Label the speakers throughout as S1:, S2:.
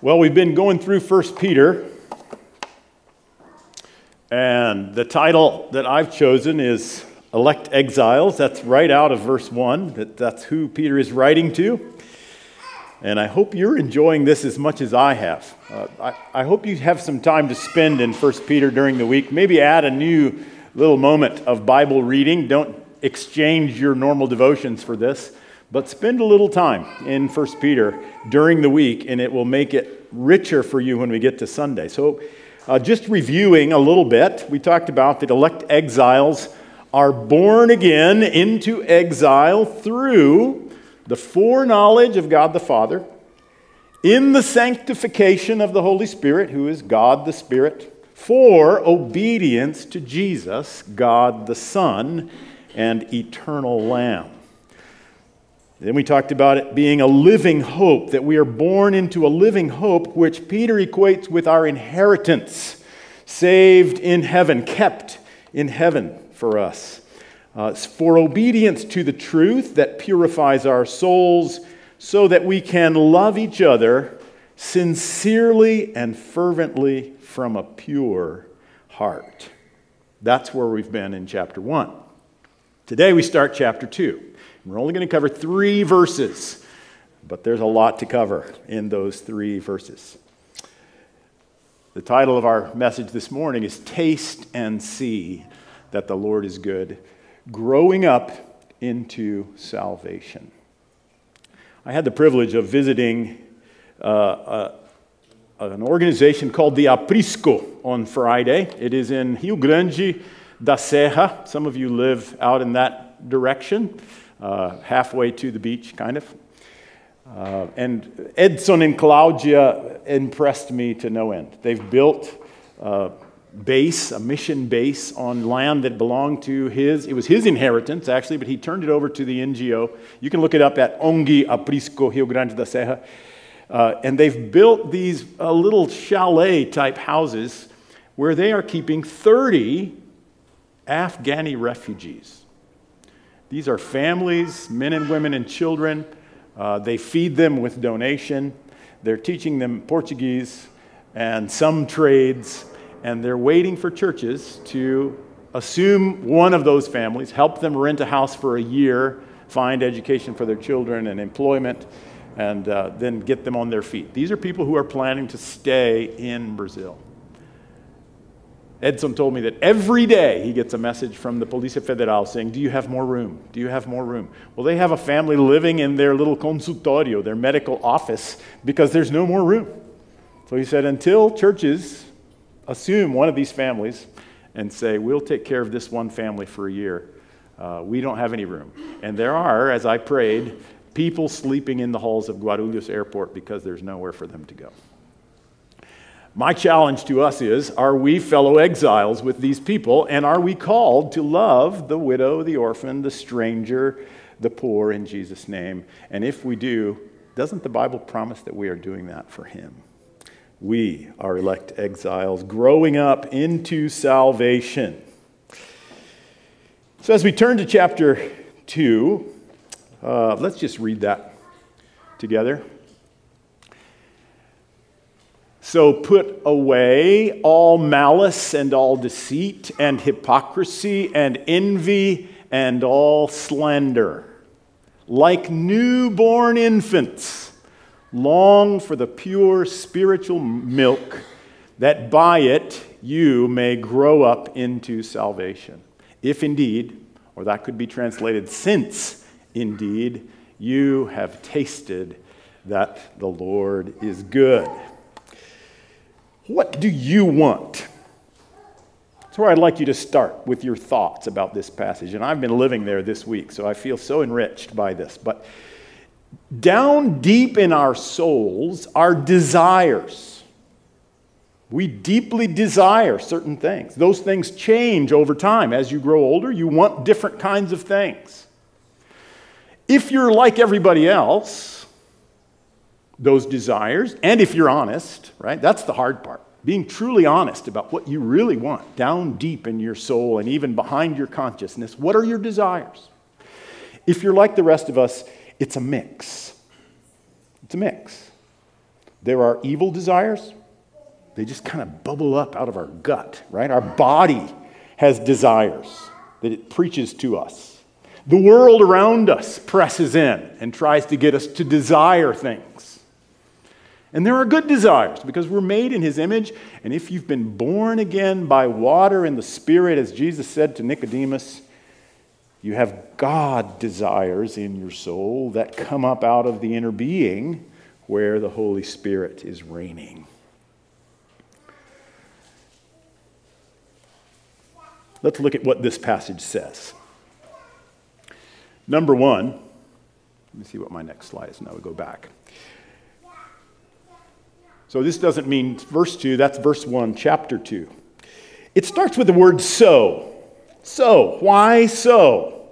S1: Well, we've been going through 1 Peter, and the title that I've chosen is Elect Exiles. That's right out of verse 1, that, that's who Peter is writing to. And I hope you're enjoying this as much as I have. Uh, I, I hope you have some time to spend in 1 Peter during the week. Maybe add a new little moment of Bible reading. Don't exchange your normal devotions for this. But spend a little time in 1 Peter during the week, and it will make it richer for you when we get to Sunday. So, uh, just reviewing a little bit, we talked about that elect exiles are born again into exile through the foreknowledge of God the Father, in the sanctification of the Holy Spirit, who is God the Spirit, for obedience to Jesus, God the Son, and eternal Lamb. Then we talked about it being a living hope, that we are born into a living hope, which Peter equates with our inheritance, saved in heaven, kept in heaven for us. Uh, for obedience to the truth that purifies our souls, so that we can love each other sincerely and fervently from a pure heart. That's where we've been in chapter 1. Today we start chapter 2. We're only going to cover three verses, but there's a lot to cover in those three verses. The title of our message this morning is Taste and See that the Lord is Good Growing Up into Salvation. I had the privilege of visiting uh, uh, an organization called the Aprisco on Friday. It is in Rio Grande da Serra. Some of you live out in that direction halfway to the beach, kind of. Uh, and Edson and Claudia impressed me to no end. They've built a base, a mission base on land that belonged to his, it was his inheritance actually, but he turned it over to the NGO. You can look it up at ONG Aprisco Rio Grande da Serra. Uh, and they've built these uh, little chalet type houses where they are keeping 30 Afghani refugees. These are families, men and women and children. Uh, they feed them with donation. They're teaching them Portuguese and some trades, and they're waiting for churches to assume one of those families, help them rent a house for a year, find education for their children and employment, and uh, then get them on their feet. These are people who are planning to stay in Brazil. Edson told me that every day he gets a message from the Polícia Federal saying, Do you have more room? Do you have more room? Well, they have a family living in their little consultorio, their medical office, because there's no more room. So he said, Until churches assume one of these families and say, We'll take care of this one family for a year, uh, we don't have any room. And there are, as I prayed, people sleeping in the halls of Guarulhos Airport because there's nowhere for them to go. My challenge to us is are we fellow exiles with these people, and are we called to love the widow, the orphan, the stranger, the poor in Jesus' name? And if we do, doesn't the Bible promise that we are doing that for Him? We are elect exiles growing up into salvation. So, as we turn to chapter 2, uh, let's just read that together. So put away all malice and all deceit and hypocrisy and envy and all slander. Like newborn infants, long for the pure spiritual milk, that by it you may grow up into salvation. If indeed, or that could be translated, since indeed you have tasted that the Lord is good. What do you want? That's where I'd like you to start with your thoughts about this passage. And I've been living there this week, so I feel so enriched by this. But down deep in our souls are desires. We deeply desire certain things. Those things change over time. As you grow older, you want different kinds of things. If you're like everybody else, those desires, and if you're honest, right? That's the hard part. Being truly honest about what you really want down deep in your soul and even behind your consciousness. What are your desires? If you're like the rest of us, it's a mix. It's a mix. There are evil desires. They just kind of bubble up out of our gut, right? Our body has desires that it preaches to us. The world around us presses in and tries to get us to desire things. And there are good desires because we're made in his image. And if you've been born again by water and the Spirit, as Jesus said to Nicodemus, you have God desires in your soul that come up out of the inner being where the Holy Spirit is reigning. Let's look at what this passage says. Number one, let me see what my next slide is. Now we go back. So this doesn't mean verse 2, that's verse 1, chapter 2. It starts with the word so. So, why so?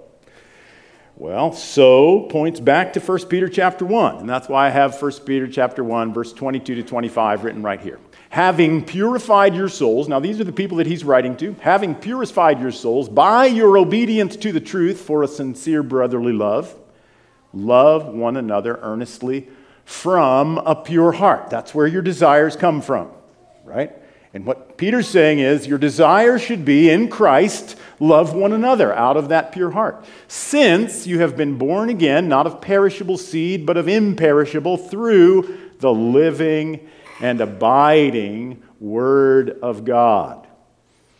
S1: Well, so points back to 1 Peter chapter 1, and that's why I have 1 Peter chapter 1 verse 22 to 25 written right here. Having purified your souls, now these are the people that he's writing to, having purified your souls by your obedience to the truth for a sincere brotherly love, love one another earnestly from a pure heart. That's where your desires come from, right? And what Peter's saying is your desire should be in Christ, love one another out of that pure heart. Since you have been born again, not of perishable seed, but of imperishable, through the living and abiding Word of God.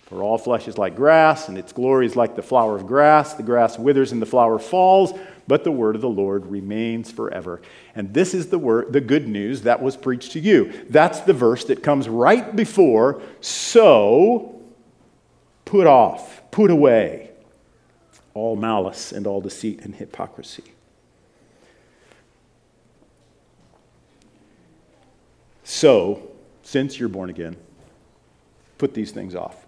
S1: For all flesh is like grass, and its glory is like the flower of grass. The grass withers and the flower falls, but the word of the Lord remains forever. And this is the word, the good news that was preached to you. That's the verse that comes right before, so put off, put away all malice and all deceit and hypocrisy. So, since you're born again, put these things off.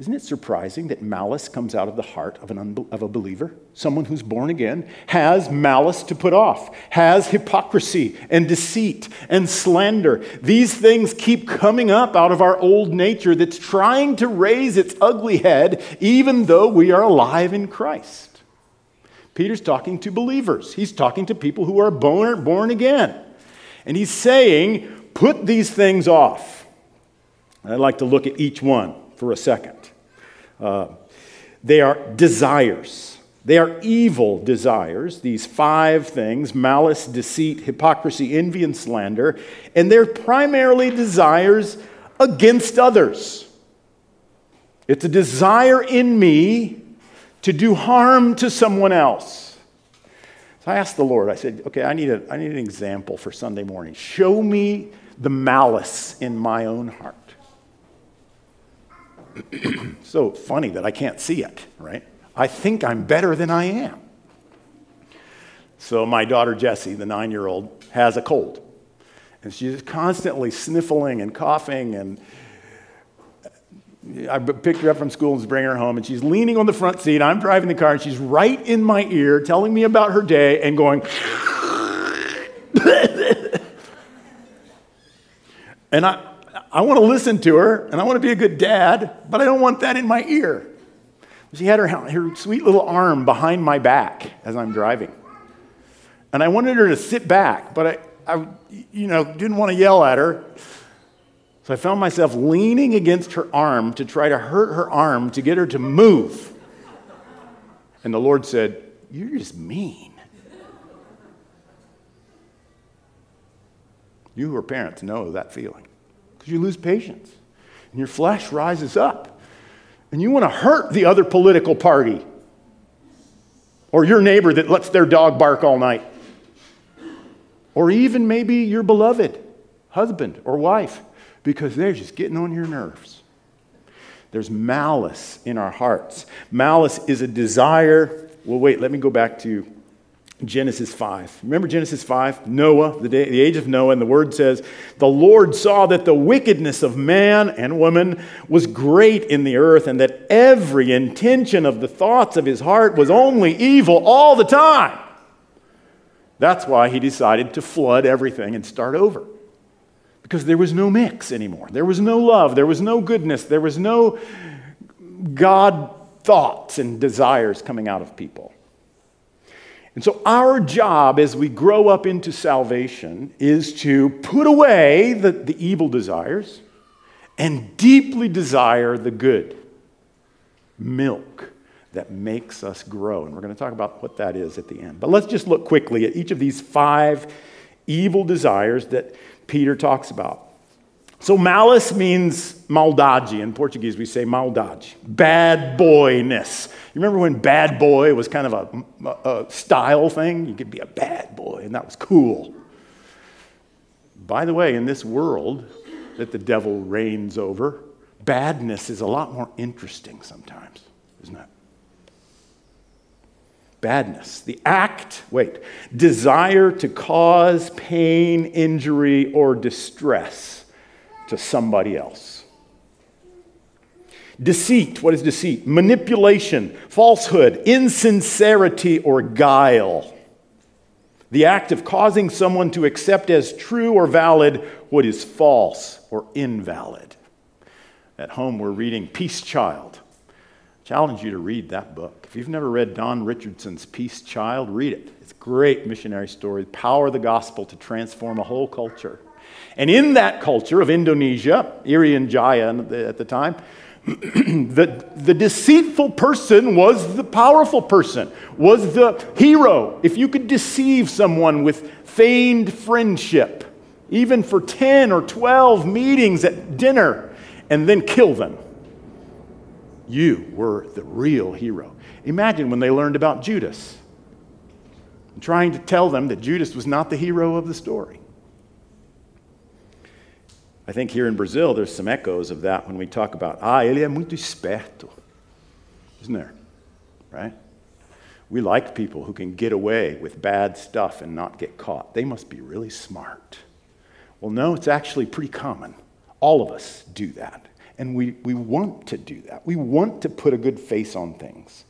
S1: Isn't it surprising that malice comes out of the heart of, an unbe- of a believer? Someone who's born again has malice to put off, has hypocrisy and deceit and slander. These things keep coming up out of our old nature that's trying to raise its ugly head, even though we are alive in Christ. Peter's talking to believers, he's talking to people who are born, born again. And he's saying, Put these things off. I'd like to look at each one for a second. Uh, they are desires. They are evil desires, these five things malice, deceit, hypocrisy, envy, and slander. And they're primarily desires against others. It's a desire in me to do harm to someone else. So I asked the Lord, I said, okay, I need, a, I need an example for Sunday morning. Show me the malice in my own heart. so funny that I can't see it, right? I think I'm better than I am. So my daughter Jessie, the nine year old, has a cold. And she's constantly sniffling and coughing. And I picked her up from school and bring her home. And she's leaning on the front seat. I'm driving the car, and she's right in my ear telling me about her day and going, And I, I want to listen to her and I want to be a good dad, but I don't want that in my ear. She had her, her sweet little arm behind my back as I'm driving. And I wanted her to sit back, but I, I you know, didn't want to yell at her. So I found myself leaning against her arm to try to hurt her arm to get her to move. And the Lord said, You're just mean. You who are parents know that feeling because you lose patience and your flesh rises up and you want to hurt the other political party or your neighbor that lets their dog bark all night or even maybe your beloved husband or wife because they're just getting on your nerves. There's malice in our hearts. Malice is a desire. Well, wait, let me go back to Genesis 5. Remember Genesis 5? Noah, the, day, the age of Noah, and the word says, The Lord saw that the wickedness of man and woman was great in the earth, and that every intention of the thoughts of his heart was only evil all the time. That's why he decided to flood everything and start over. Because there was no mix anymore. There was no love. There was no goodness. There was no God thoughts and desires coming out of people. And so, our job as we grow up into salvation is to put away the, the evil desires and deeply desire the good milk that makes us grow. And we're going to talk about what that is at the end. But let's just look quickly at each of these five evil desires that Peter talks about. So, malice means maldade. In Portuguese, we say maldade, bad boyness. You remember when bad boy was kind of a, a, a, style thing? You could be a bad boy, and that was cool. By the way, in this world that the devil reigns over, badness is a lot more interesting sometimes, isn't it? Badness, the act, wait, desire to cause pain, injury, or distress to somebody else. Deceit, what is deceit? Manipulation, falsehood, insincerity, or guile. The act of causing someone to accept as true or valid what is false or invalid. At home, we're reading Peace Child. Challenge you to read that book. If you've never read Don Richardson's Peace Child, read it. It's a great missionary story, the power of the gospel to transform a whole culture. And in that culture of Indonesia, Irian Jaya at the time, the, the deceitful person was the powerful person, was the hero. If you could deceive someone with feigned friendship, even for 10 or 12 meetings at dinner, and then kill them, you were the real hero. Imagine when they learned about Judas, trying to tell them that Judas was not the hero of the story. I think here in Brazil, there's some echoes of that when we talk about, ah, ele é muito esperto. Isn't there? Right? We like people who can get away with bad stuff and not get caught. They must be really smart. Well, no, it's actually pretty common. All of us do that. And we, we want to do that. We want to put a good face on things.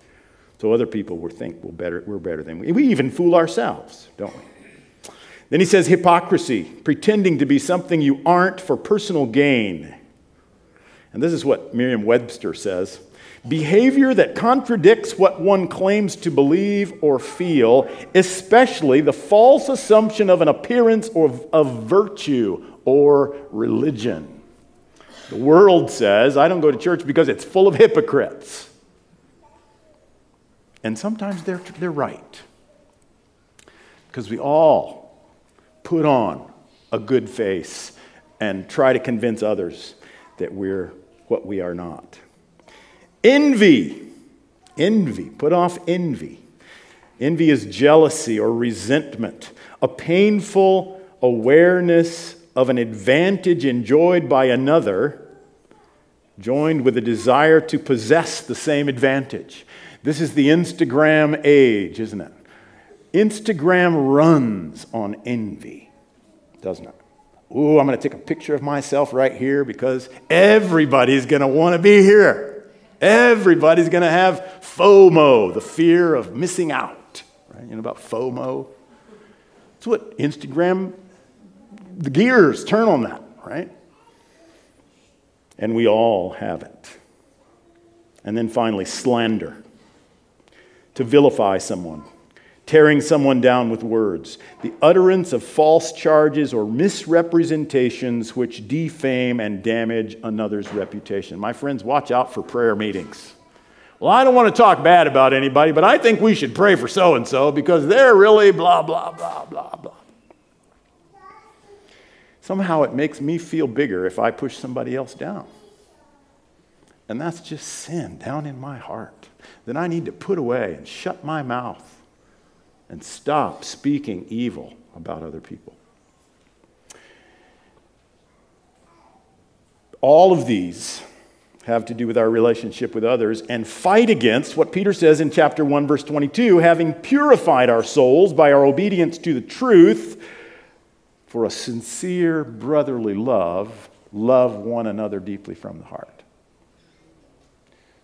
S1: So other people will think we're better, we're better than we. We even fool ourselves, don't we? Then he says hypocrisy, pretending to be something you aren't for personal gain. And this is what Merriam Webster says behavior that contradicts what one claims to believe or feel, especially the false assumption of an appearance of, of virtue or religion. The world says, I don't go to church because it's full of hypocrites. And sometimes they're, they're right. Because we all put on a good face and try to convince others that we're what we are not. Envy. Envy. Put off envy. Envy is jealousy or resentment, a painful awareness of an advantage enjoyed by another, joined with a desire to possess the same advantage. This is the Instagram age, isn't it? Instagram runs on envy, doesn't it? Ooh, I'm going to take a picture of myself right here because everybody's going to want to be here. Everybody's going to have FOMO, the fear of missing out. Right? You know about FOMO? It's what Instagram, the gears turn on that, right? And we all have it. And then finally, slander to vilify someone tearing someone down with words, the utterance of false charges or misrepresentations which defame and damage another's reputation. My friends, watch out for prayer meetings. Well, I don't want to talk bad about anybody, but I think we should pray for so and so because they're really blah, blah, blah, blah, blah. Somehow it makes me feel bigger if I push somebody else down. And that's just sin down in my heart that I need to put away and shut my mouth and stop speaking evil about other people. All of these have to do with our relationship with others and fight against what Peter says in chapter 1, verse 22 having purified our souls by our obedience to the truth for a sincere brotherly love, love one another deeply from the heart.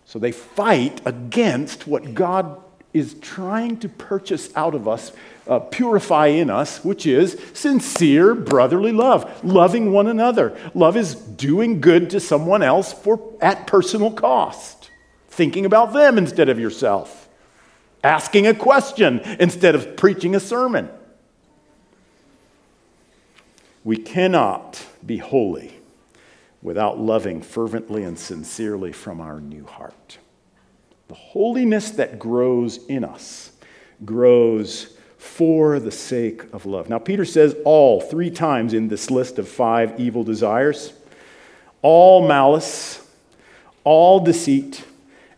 S1: So they fight against what God is trying to purchase out of us, uh, purify in us, which is sincere brotherly love, loving one another. Love is doing good to someone else for, at personal cost, thinking about them instead of yourself, asking a question instead of preaching a sermon. We cannot be holy without loving fervently and sincerely from our new heart. The holiness that grows in us grows for the sake of love. Now, Peter says all three times in this list of five evil desires all malice, all deceit,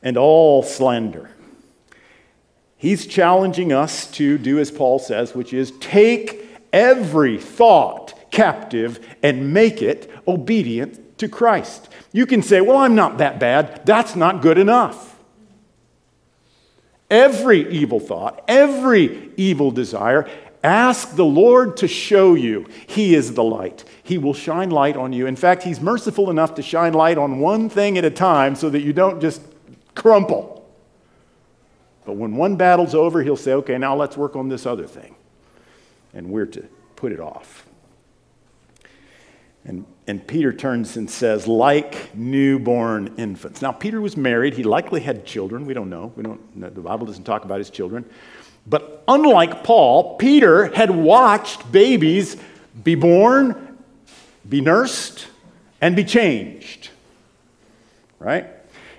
S1: and all slander. He's challenging us to do as Paul says, which is take every thought captive and make it obedient to Christ. You can say, Well, I'm not that bad. That's not good enough. Every evil thought, every evil desire, ask the Lord to show you. He is the light. He will shine light on you. In fact, He's merciful enough to shine light on one thing at a time so that you don't just crumple. But when one battle's over, He'll say, okay, now let's work on this other thing. And we're to put it off. And, and Peter turns and says, like newborn infants. Now, Peter was married. He likely had children. We don't know. We don't, the Bible doesn't talk about his children. But unlike Paul, Peter had watched babies be born, be nursed, and be changed. Right?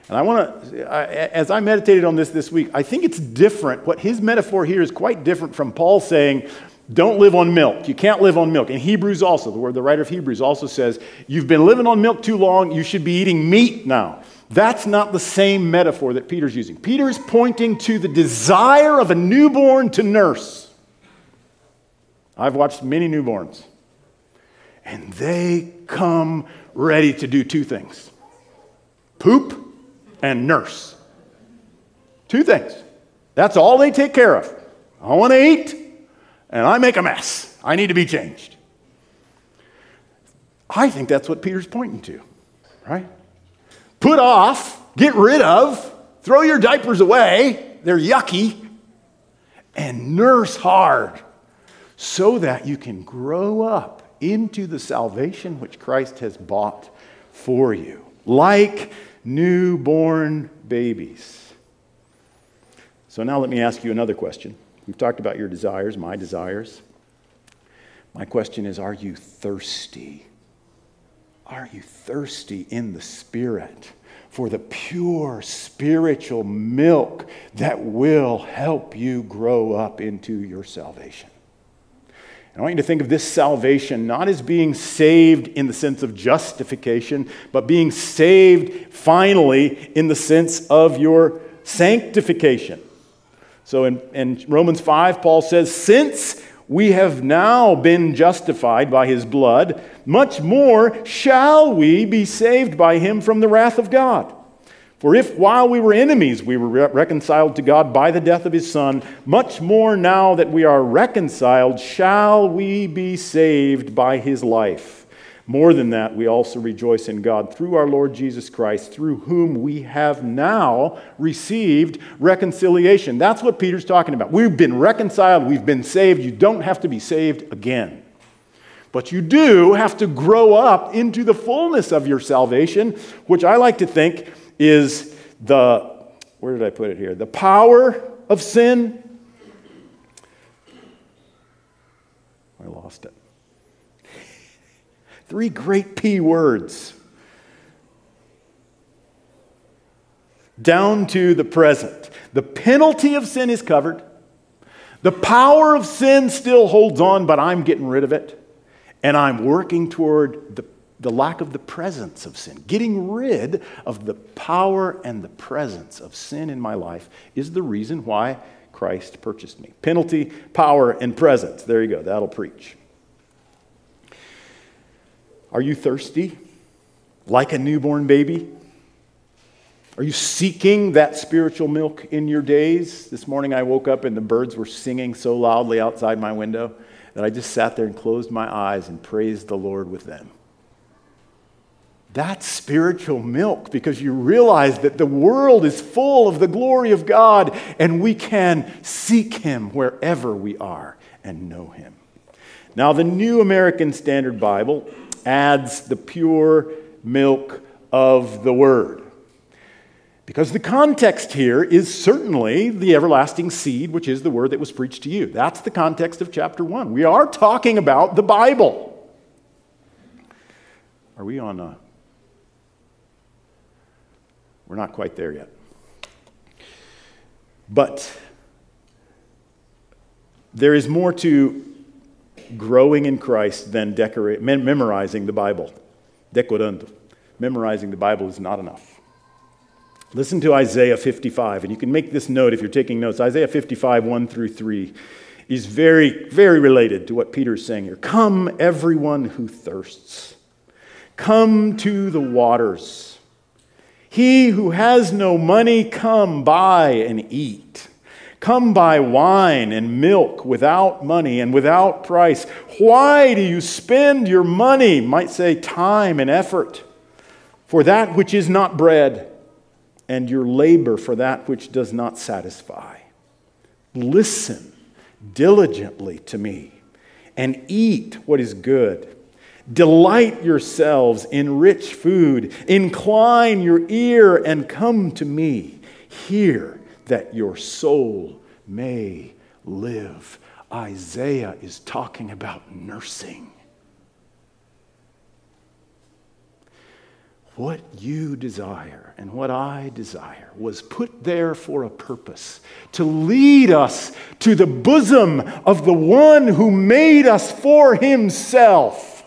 S1: And I want to, as I meditated on this this week, I think it's different. What his metaphor here is quite different from Paul saying, don't live on milk. You can't live on milk. And Hebrews also, the word the writer of Hebrews also says, you've been living on milk too long, you should be eating meat now. That's not the same metaphor that Peter's using. Peter is pointing to the desire of a newborn to nurse. I've watched many newborns, and they come ready to do two things poop and nurse. Two things. That's all they take care of. I want to eat and I make a mess. I need to be changed. I think that's what Peter's pointing to, right? Put off, get rid of, throw your diapers away, they're yucky, and nurse hard so that you can grow up into the salvation which Christ has bought for you, like newborn babies. So now let me ask you another question. We've talked about your desires, my desires. My question is Are you thirsty? Are you thirsty in the Spirit for the pure spiritual milk that will help you grow up into your salvation? I want you to think of this salvation not as being saved in the sense of justification, but being saved finally in the sense of your sanctification. So in, in Romans 5, Paul says, Since we have now been justified by his blood, much more shall we be saved by him from the wrath of God. For if while we were enemies we were re- reconciled to God by the death of his Son, much more now that we are reconciled shall we be saved by his life. More than that, we also rejoice in God through our Lord Jesus Christ, through whom we have now received reconciliation. That's what Peter's talking about. We've been reconciled, we've been saved. You don't have to be saved again. But you do have to grow up into the fullness of your salvation, which I like to think is the, where did I put it here? The power of sin. I lost it. Three great P words. Down to the present. The penalty of sin is covered. The power of sin still holds on, but I'm getting rid of it. And I'm working toward the, the lack of the presence of sin. Getting rid of the power and the presence of sin in my life is the reason why Christ purchased me. Penalty, power, and presence. There you go. That'll preach. Are you thirsty like a newborn baby? Are you seeking that spiritual milk in your days? This morning I woke up and the birds were singing so loudly outside my window that I just sat there and closed my eyes and praised the Lord with them. That's spiritual milk because you realize that the world is full of the glory of God and we can seek Him wherever we are and know Him. Now, the New American Standard Bible adds the pure milk of the Word. Because the context here is certainly the everlasting seed, which is the word that was preached to you. That's the context of chapter 1. We are talking about the Bible. Are we on a. We're not quite there yet. But there is more to growing in Christ than decorate, memorizing the Bible. Decorando. Memorizing the Bible is not enough. Listen to Isaiah 55, and you can make this note if you're taking notes. Isaiah 55, 1 through 3 is very, very related to what Peter is saying here. Come, everyone who thirsts, come to the waters. He who has no money, come buy and eat. Come buy wine and milk without money and without price. Why do you spend your money, might say time and effort, for that which is not bread, and your labor for that which does not satisfy? Listen diligently to me and eat what is good. Delight yourselves in rich food. Incline your ear and come to me. Hear that your soul may live. Isaiah is talking about nursing. What you desire and what I desire was put there for a purpose to lead us to the bosom of the one who made us for himself.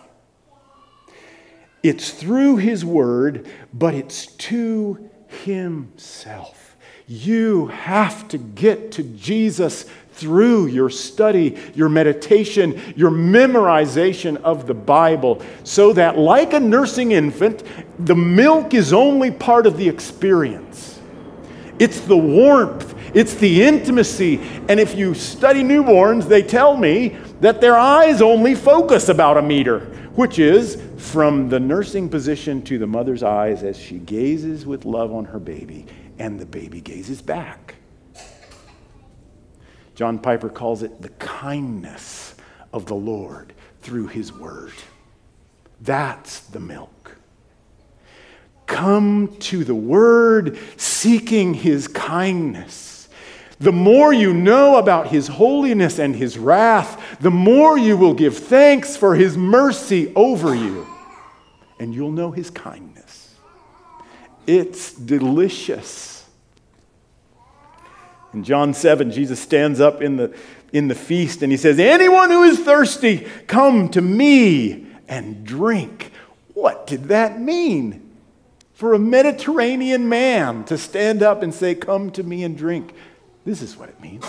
S1: It's through his word, but it's to himself. You have to get to Jesus through your study, your meditation, your memorization of the Bible, so that, like a nursing infant, the milk is only part of the experience. It's the warmth, it's the intimacy. And if you study newborns, they tell me that their eyes only focus about a meter, which is from the nursing position to the mother's eyes as she gazes with love on her baby and the baby gazes back. John Piper calls it the kindness of the Lord through his word. That's the milk. Come to the word seeking his kindness. The more you know about his holiness and his wrath, the more you will give thanks for his mercy over you. And you'll know his kindness. It's delicious. In John 7, Jesus stands up in the, in the feast and he says, Anyone who is thirsty, come to me and drink. What did that mean? For a Mediterranean man to stand up and say, Come to me and drink. This is what it means.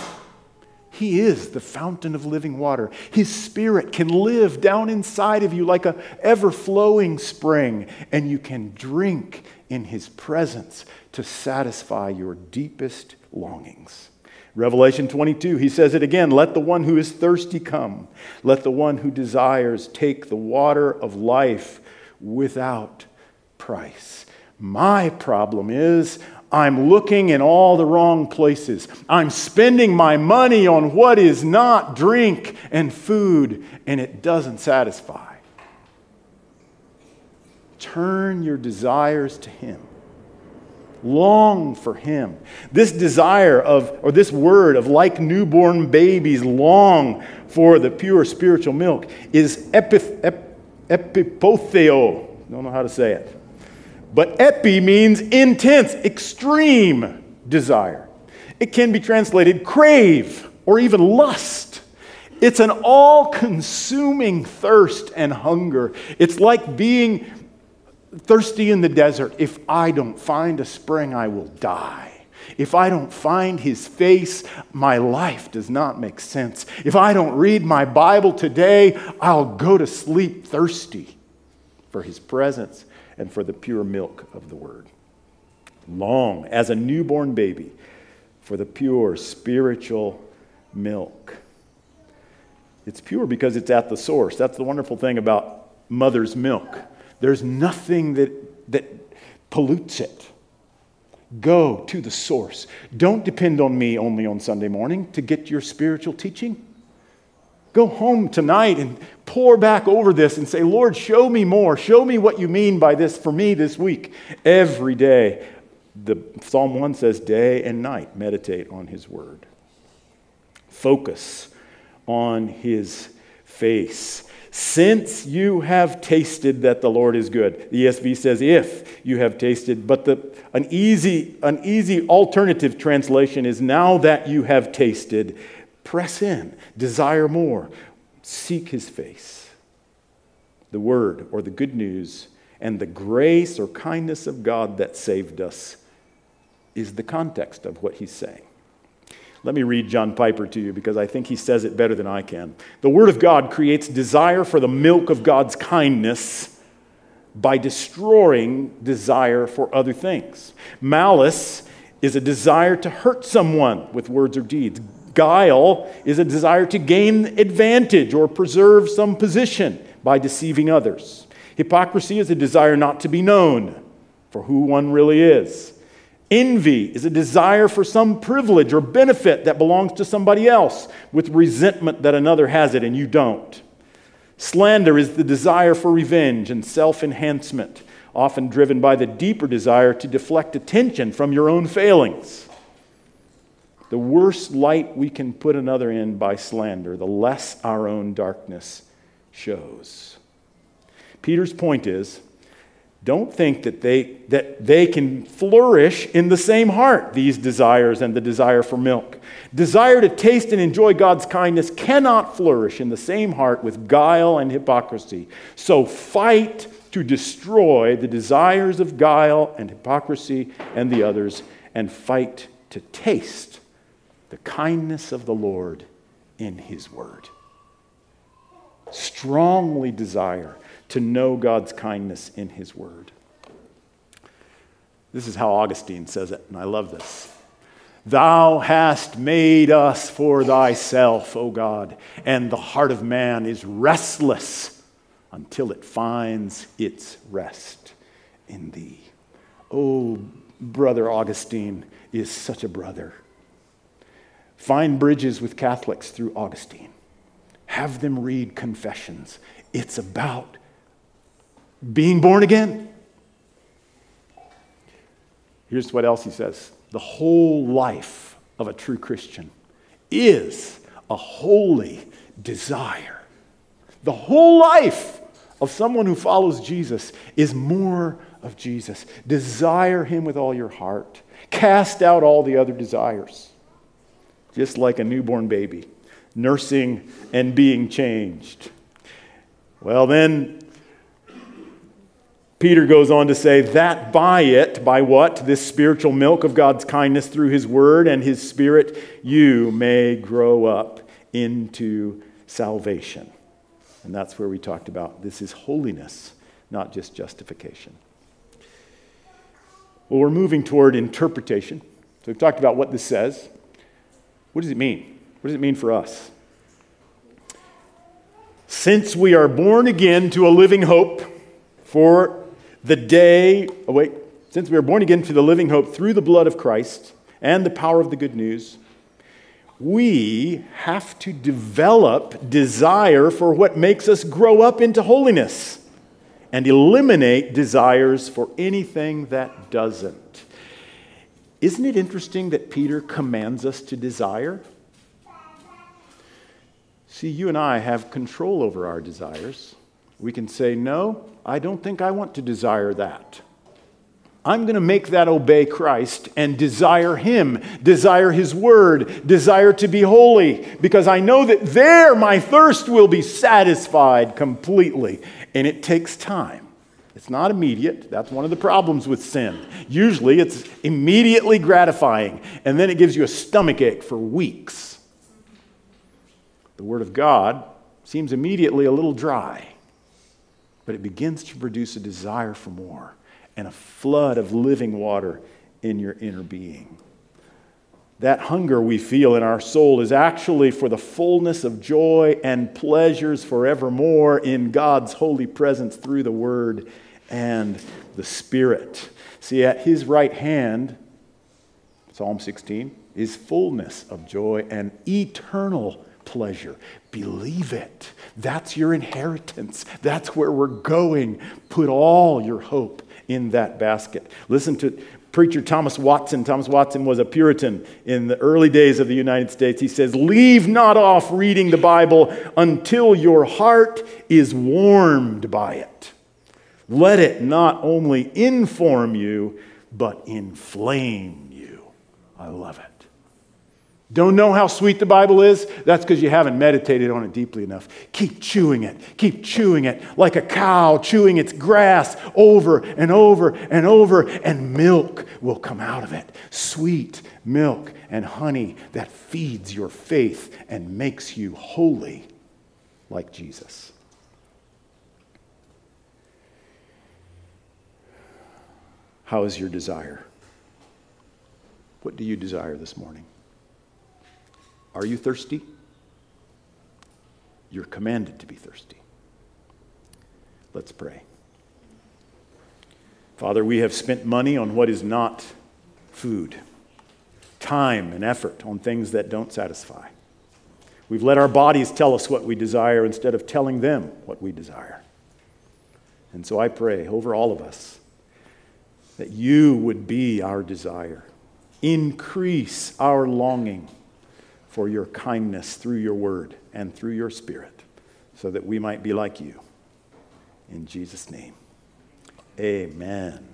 S1: He is the fountain of living water. His spirit can live down inside of you like a ever flowing spring, and you can drink in his presence to satisfy your deepest longings. Revelation 22, he says it again Let the one who is thirsty come. Let the one who desires take the water of life without price. My problem is I'm looking in all the wrong places. I'm spending my money on what is not drink and food, and it doesn't satisfy. Turn your desires to Him long for him. This desire of, or this word of like newborn babies long for the pure spiritual milk is epith, ep, epipotheo. Don't know how to say it. But epi means intense, extreme desire. It can be translated crave or even lust. It's an all consuming thirst and hunger. It's like being thirsty in the desert. If I don't find a spring, I will die. If I don't find his face, my life does not make sense. If I don't read my Bible today, I'll go to sleep thirsty for his presence and for the pure milk of the word. Long as a newborn baby for the pure spiritual milk. It's pure because it's at the source. That's the wonderful thing about mother's milk. There's nothing that, that pollutes it. Go to the source. Don't depend on me only on Sunday morning to get your spiritual teaching. Go home tonight and pour back over this and say, Lord, show me more. Show me what you mean by this for me this week. Every day, The Psalm 1 says, day and night meditate on his word. Focus on his face. Since you have tasted that the Lord is good. The ESV says, if you have tasted, but the, an, easy, an easy alternative translation is, now that you have tasted, press in, desire more, seek his face. The word or the good news and the grace or kindness of God that saved us is the context of what he's saying. Let me read John Piper to you because I think he says it better than I can. The Word of God creates desire for the milk of God's kindness by destroying desire for other things. Malice is a desire to hurt someone with words or deeds. Guile is a desire to gain advantage or preserve some position by deceiving others. Hypocrisy is a desire not to be known for who one really is. Envy is a desire for some privilege or benefit that belongs to somebody else with resentment that another has it and you don't. Slander is the desire for revenge and self enhancement, often driven by the deeper desire to deflect attention from your own failings. The worse light we can put another in by slander, the less our own darkness shows. Peter's point is don't think that they, that they can flourish in the same heart, these desires and the desire for milk. Desire to taste and enjoy God's kindness cannot flourish in the same heart with guile and hypocrisy. So fight to destroy the desires of guile and hypocrisy and the others, and fight to taste the kindness of the Lord in His Word. Strongly desire to know God's kindness in His Word. This is how Augustine says it, and I love this. Thou hast made us for thyself, O God, and the heart of man is restless until it finds its rest in thee. Oh, brother Augustine is such a brother. Find bridges with Catholics through Augustine. Have them read confessions. It's about being born again. Here's what else he says the whole life of a true Christian is a holy desire. The whole life of someone who follows Jesus is more of Jesus. Desire him with all your heart, cast out all the other desires, just like a newborn baby, nursing and being changed. Well, then Peter goes on to say that by it, by what? This spiritual milk of God's kindness through his word and his spirit, you may grow up into salvation. And that's where we talked about this is holiness, not just justification. Well, we're moving toward interpretation. So we've talked about what this says. What does it mean? What does it mean for us? Since we are born again to a living hope for the day, oh wait, since we are born again to the living hope through the blood of Christ and the power of the good news, we have to develop desire for what makes us grow up into holiness and eliminate desires for anything that doesn't. Isn't it interesting that Peter commands us to desire? See, you and I have control over our desires. We can say, No, I don't think I want to desire that. I'm going to make that obey Christ and desire Him, desire His Word, desire to be holy, because I know that there my thirst will be satisfied completely. And it takes time. It's not immediate. That's one of the problems with sin. Usually it's immediately gratifying, and then it gives you a stomach ache for weeks. The Word of God seems immediately a little dry but it begins to produce a desire for more and a flood of living water in your inner being. That hunger we feel in our soul is actually for the fullness of joy and pleasures forevermore in God's holy presence through the Word and the Spirit. See, at His right hand, Psalm 16, is fullness of joy and eternal pleasure. Believe it. That's your inheritance. That's where we're going. Put all your hope in that basket. Listen to preacher Thomas Watson. Thomas Watson was a Puritan in the early days of the United States. He says, Leave not off reading the Bible until your heart is warmed by it. Let it not only inform you, but inflame you. I love it. Don't know how sweet the Bible is? That's because you haven't meditated on it deeply enough. Keep chewing it. Keep chewing it like a cow chewing its grass over and over and over, and milk will come out of it. Sweet milk and honey that feeds your faith and makes you holy like Jesus. How is your desire? What do you desire this morning? Are you thirsty? You're commanded to be thirsty. Let's pray. Father, we have spent money on what is not food, time and effort on things that don't satisfy. We've let our bodies tell us what we desire instead of telling them what we desire. And so I pray over all of us that you would be our desire, increase our longing for your kindness through your word and through your spirit, so that we might be like you. In Jesus' name, amen.